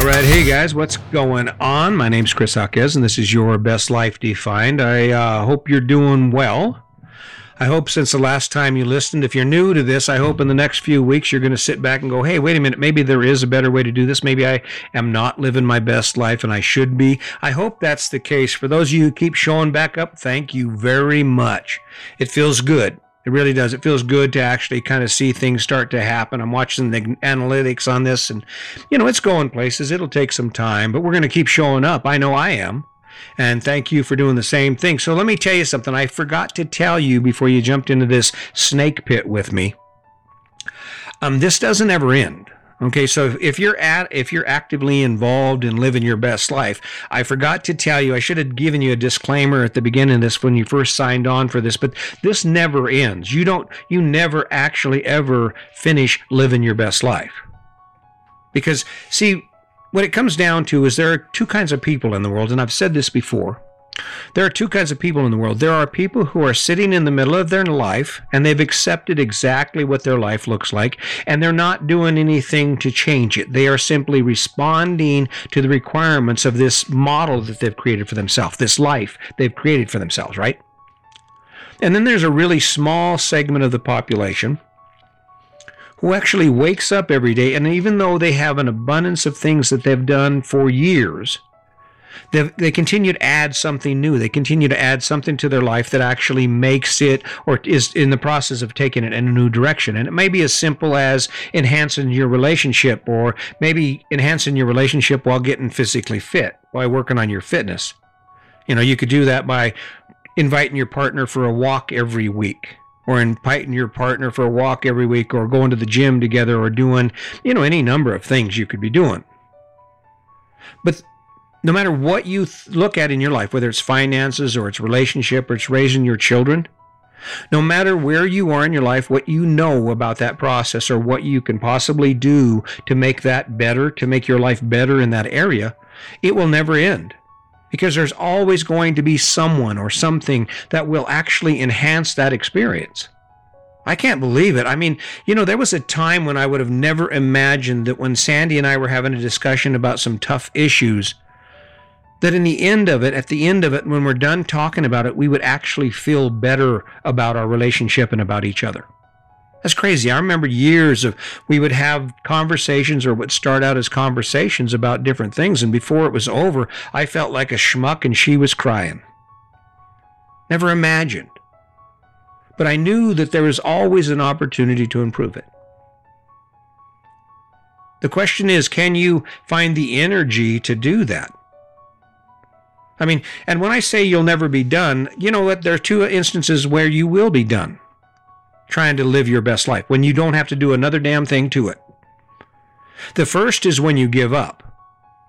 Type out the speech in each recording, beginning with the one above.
All right, hey guys, what's going on? My name's Chris Hawkes, and this is your best life defined. I uh, hope you're doing well. I hope since the last time you listened, if you're new to this, I hope in the next few weeks you're going to sit back and go, hey, wait a minute, maybe there is a better way to do this. Maybe I am not living my best life and I should be. I hope that's the case. For those of you who keep showing back up, thank you very much. It feels good. It really does. It feels good to actually kind of see things start to happen. I'm watching the analytics on this and, you know, it's going places. It'll take some time, but we're going to keep showing up. I know I am. And thank you for doing the same thing. So let me tell you something. I forgot to tell you before you jumped into this snake pit with me. Um, this doesn't ever end. Okay, so if you're at if you're actively involved in living your best life, I forgot to tell you, I should have given you a disclaimer at the beginning of this when you first signed on for this, but this never ends. You don't you never actually ever finish living your best life. Because see, what it comes down to is there are two kinds of people in the world, and I've said this before. There are two kinds of people in the world. There are people who are sitting in the middle of their life and they've accepted exactly what their life looks like and they're not doing anything to change it. They are simply responding to the requirements of this model that they've created for themselves, this life they've created for themselves, right? And then there's a really small segment of the population who actually wakes up every day and even though they have an abundance of things that they've done for years, they, they continue to add something new. They continue to add something to their life that actually makes it or is in the process of taking it in a new direction. And it may be as simple as enhancing your relationship or maybe enhancing your relationship while getting physically fit, by working on your fitness. You know, you could do that by inviting your partner for a walk every week or inviting your partner for a walk every week or going to the gym together or doing, you know, any number of things you could be doing. But no matter what you th- look at in your life, whether it's finances or it's relationship or it's raising your children, no matter where you are in your life, what you know about that process or what you can possibly do to make that better, to make your life better in that area, it will never end. Because there's always going to be someone or something that will actually enhance that experience. I can't believe it. I mean, you know, there was a time when I would have never imagined that when Sandy and I were having a discussion about some tough issues, that in the end of it, at the end of it, when we're done talking about it, we would actually feel better about our relationship and about each other. That's crazy. I remember years of we would have conversations or would start out as conversations about different things. And before it was over, I felt like a schmuck and she was crying. Never imagined. But I knew that there was always an opportunity to improve it. The question is can you find the energy to do that? I mean, and when I say you'll never be done, you know what? There are two instances where you will be done trying to live your best life when you don't have to do another damn thing to it. The first is when you give up.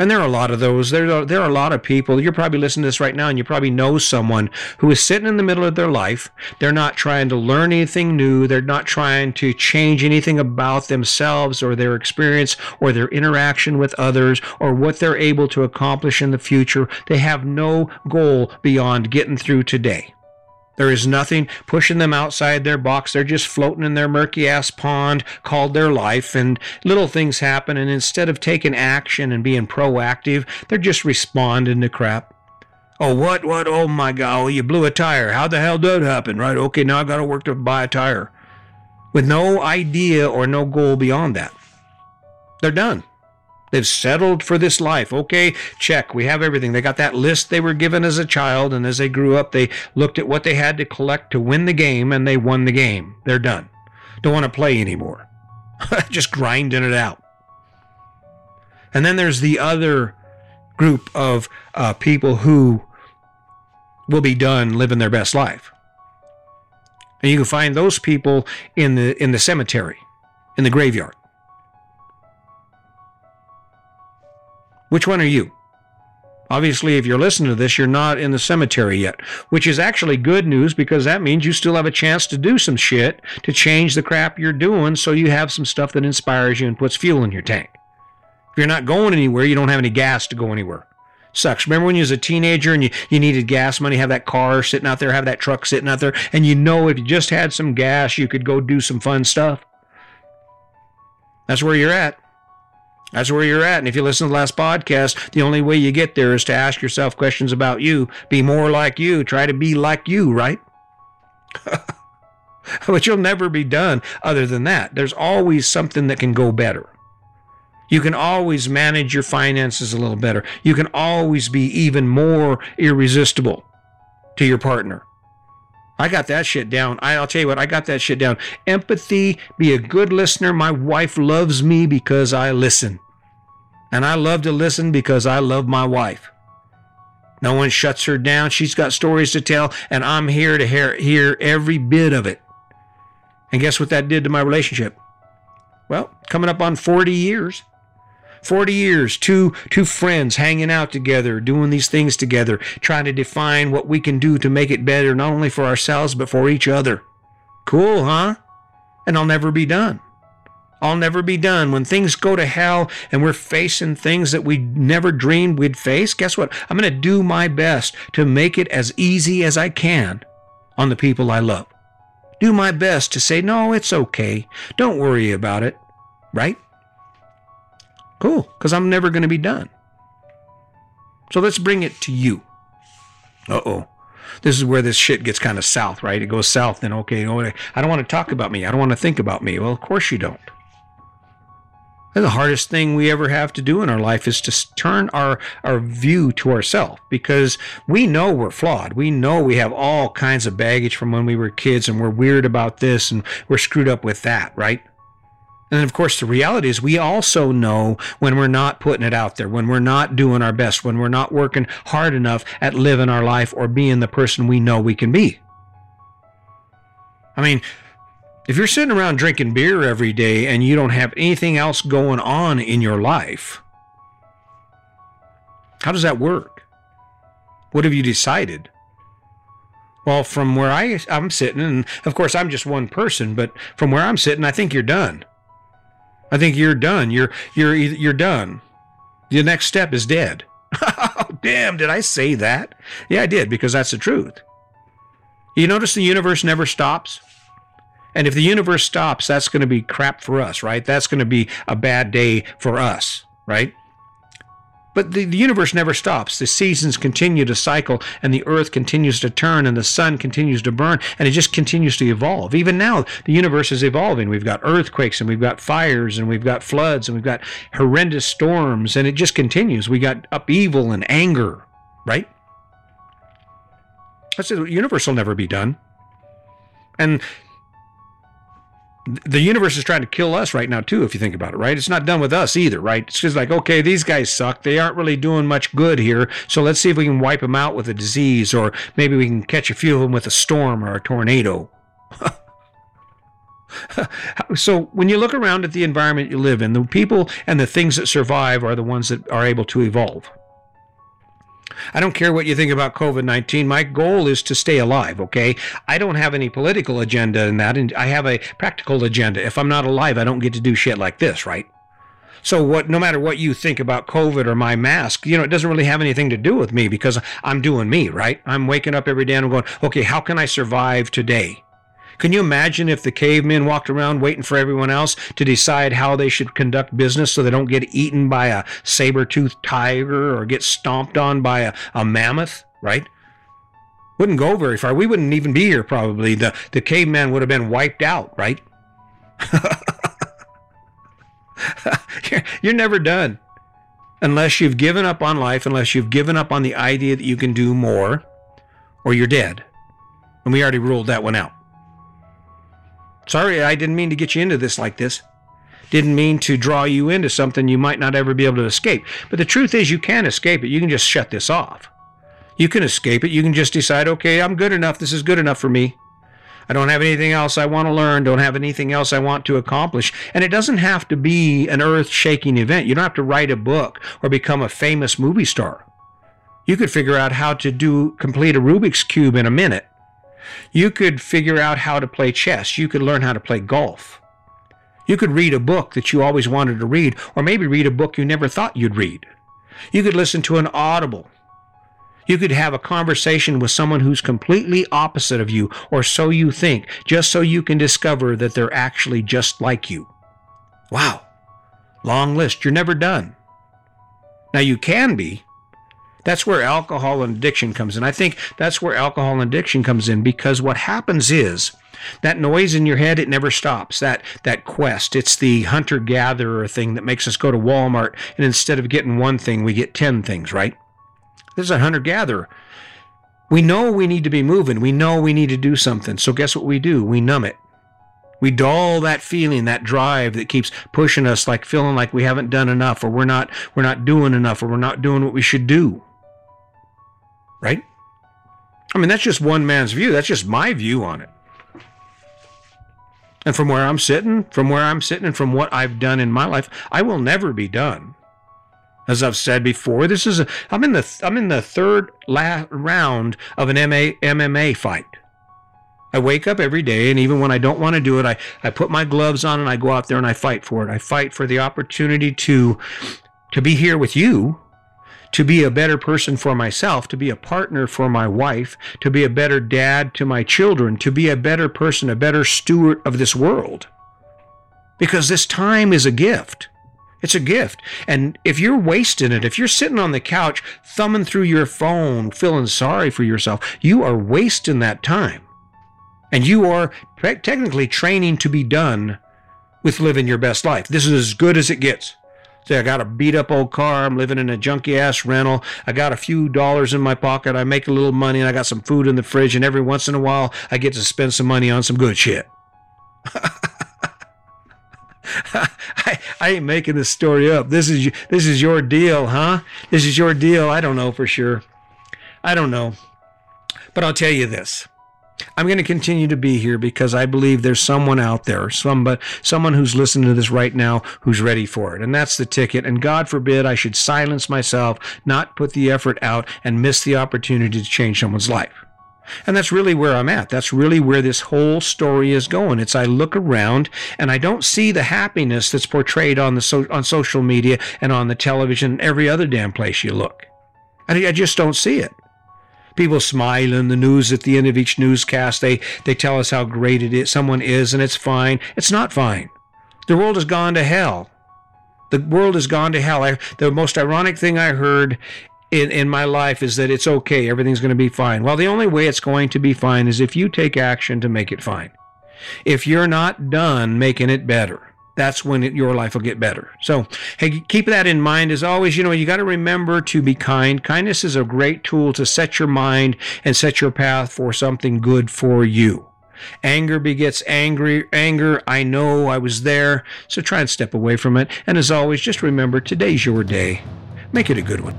And there are a lot of those. There are, there are a lot of people. You're probably listening to this right now, and you probably know someone who is sitting in the middle of their life. They're not trying to learn anything new. They're not trying to change anything about themselves or their experience or their interaction with others or what they're able to accomplish in the future. They have no goal beyond getting through today. There is nothing pushing them outside their box. They're just floating in their murky ass pond called their life, and little things happen. And instead of taking action and being proactive, they're just responding to crap. Oh, what, what? Oh my God, oh, you blew a tire. How the hell did that happen? Right, okay, now I got to work to buy a tire. With no idea or no goal beyond that. They're done. They've settled for this life. Okay, check. We have everything. They got that list they were given as a child, and as they grew up, they looked at what they had to collect to win the game, and they won the game. They're done. Don't want to play anymore. Just grinding it out. And then there's the other group of uh, people who will be done living their best life. And you can find those people in the in the cemetery, in the graveyard. Which one are you? Obviously, if you're listening to this, you're not in the cemetery yet, which is actually good news because that means you still have a chance to do some shit to change the crap you're doing so you have some stuff that inspires you and puts fuel in your tank. If you're not going anywhere, you don't have any gas to go anywhere. Sucks. Remember when you was a teenager and you, you needed gas money, have that car sitting out there, have that truck sitting out there, and you know if you just had some gas, you could go do some fun stuff? That's where you're at. That's where you're at. And if you listen to the last podcast, the only way you get there is to ask yourself questions about you, be more like you, try to be like you, right? but you'll never be done other than that. There's always something that can go better. You can always manage your finances a little better. You can always be even more irresistible to your partner. I got that shit down. I'll tell you what, I got that shit down. Empathy, be a good listener. My wife loves me because I listen. And I love to listen because I love my wife. No one shuts her down. She's got stories to tell, and I'm here to hear, hear every bit of it. And guess what that did to my relationship? Well, coming up on 40 years. 40 years, two two friends hanging out together, doing these things together, trying to define what we can do to make it better not only for ourselves but for each other. Cool, huh? And I'll never be done. I'll never be done. When things go to hell and we're facing things that we never dreamed we'd face, guess what? I'm going to do my best to make it as easy as I can on the people I love. Do my best to say, no, it's okay. Don't worry about it. Right? Cool, because I'm never going to be done. So let's bring it to you. Uh oh. This is where this shit gets kind of south, right? It goes south, then okay, oh, I don't want to talk about me. I don't want to think about me. Well, of course you don't. And the hardest thing we ever have to do in our life is to turn our, our view to ourselves because we know we're flawed. We know we have all kinds of baggage from when we were kids and we're weird about this and we're screwed up with that, right? And of course, the reality is we also know when we're not putting it out there, when we're not doing our best, when we're not working hard enough at living our life or being the person we know we can be. I mean, if you're sitting around drinking beer every day and you don't have anything else going on in your life, how does that work? What have you decided? Well, from where I, I'm sitting, and of course I'm just one person, but from where I'm sitting, I think you're done. I think you're done. You're you're you're done. The next step is dead. oh, damn, did I say that? Yeah, I did because that's the truth. You notice the universe never stops? And if the universe stops, that's going to be crap for us, right? That's going to be a bad day for us, right? But the, the universe never stops. The seasons continue to cycle, and the earth continues to turn, and the sun continues to burn, and it just continues to evolve. Even now, the universe is evolving. We've got earthquakes, and we've got fires, and we've got floods, and we've got horrendous storms, and it just continues. We got upheaval and anger, right? That's the universe will never be done. And the universe is trying to kill us right now too if you think about it right? It's not done with us either right? It's just like okay these guys suck. They aren't really doing much good here. So let's see if we can wipe them out with a disease or maybe we can catch a few of them with a storm or a tornado. So when you look around at the environment you live in the people and the things that survive are the ones that are able to evolve I don't care what you think about COVID 19. My goal is to stay alive, okay? I don't have any political agenda in that, and I have a practical agenda. If I'm not alive, I don't get to do shit like this, right? So what no matter what you think about COVID or my mask, you know, it doesn't really have anything to do with me because I'm doing me, right? I'm waking up every day and I'm going, okay, how can I survive today? Can you imagine if the cavemen walked around waiting for everyone else to decide how they should conduct business so they don't get eaten by a saber-toothed tiger or get stomped on by a, a mammoth, right? Wouldn't go very far. We wouldn't even be here probably. The the caveman would have been wiped out, right? you're, you're never done unless you've given up on life, unless you've given up on the idea that you can do more, or you're dead. And we already ruled that one out. Sorry, I didn't mean to get you into this like this. Didn't mean to draw you into something you might not ever be able to escape. But the truth is, you can escape it. You can just shut this off. You can escape it. You can just decide, okay, I'm good enough. This is good enough for me. I don't have anything else I want to learn, don't have anything else I want to accomplish. And it doesn't have to be an earth shaking event. You don't have to write a book or become a famous movie star. You could figure out how to do complete a Rubik's Cube in a minute. You could figure out how to play chess. You could learn how to play golf. You could read a book that you always wanted to read, or maybe read a book you never thought you'd read. You could listen to an audible. You could have a conversation with someone who's completely opposite of you, or so you think, just so you can discover that they're actually just like you. Wow. Long list. You're never done. Now, you can be. That's where alcohol and addiction comes in. I think that's where alcohol and addiction comes in because what happens is that noise in your head, it never stops. That that quest, it's the hunter gatherer thing that makes us go to Walmart and instead of getting one thing, we get 10 things, right? This is a hunter gatherer. We know we need to be moving. We know we need to do something. So guess what we do? We numb it. We dull that feeling, that drive that keeps pushing us like feeling like we haven't done enough or we're not we're not doing enough or we're not doing what we should do. Right? I mean, that's just one man's view. That's just my view on it. And from where I'm sitting, from where I'm sitting, and from what I've done in my life, I will never be done. As I've said before, this is a, I'm in the I'm in the third la- round of an MA, MMA fight. I wake up every day, and even when I don't want to do it, I, I put my gloves on and I go out there and I fight for it. I fight for the opportunity to to be here with you to be a better person for myself, to be a partner for my wife, to be a better dad to my children, to be a better person, a better steward of this world. Because this time is a gift. It's a gift. And if you're wasting it, if you're sitting on the couch thumbing through your phone, feeling sorry for yourself, you are wasting that time. And you are technically training to be done with living your best life. This is as good as it gets. Say, I got a beat up old car. I'm living in a junky ass rental. I got a few dollars in my pocket. I make a little money and I got some food in the fridge. And every once in a while, I get to spend some money on some good shit. I, I ain't making this story up. This is this is your deal, huh? This is your deal. I don't know for sure. I don't know. But I'll tell you this. I'm going to continue to be here because I believe there's someone out there, somebody, someone who's listening to this right now who's ready for it. And that's the ticket. And God forbid I should silence myself, not put the effort out, and miss the opportunity to change someone's life. And that's really where I'm at. That's really where this whole story is going. It's I look around and I don't see the happiness that's portrayed on the so, on social media and on the television and every other damn place you look. I, I just don't see it. People smile in the news at the end of each newscast. They they tell us how great it is. Someone is, and it's fine. It's not fine. The world has gone to hell. The world has gone to hell. I, the most ironic thing I heard in, in my life is that it's okay. Everything's going to be fine. Well, the only way it's going to be fine is if you take action to make it fine. If you're not done making it better that's when it, your life will get better. So, hey, keep that in mind. As always, you know, you got to remember to be kind. Kindness is a great tool to set your mind and set your path for something good for you. Anger begets angry anger. I know I was there, so try and step away from it. And as always, just remember today's your day. Make it a good one.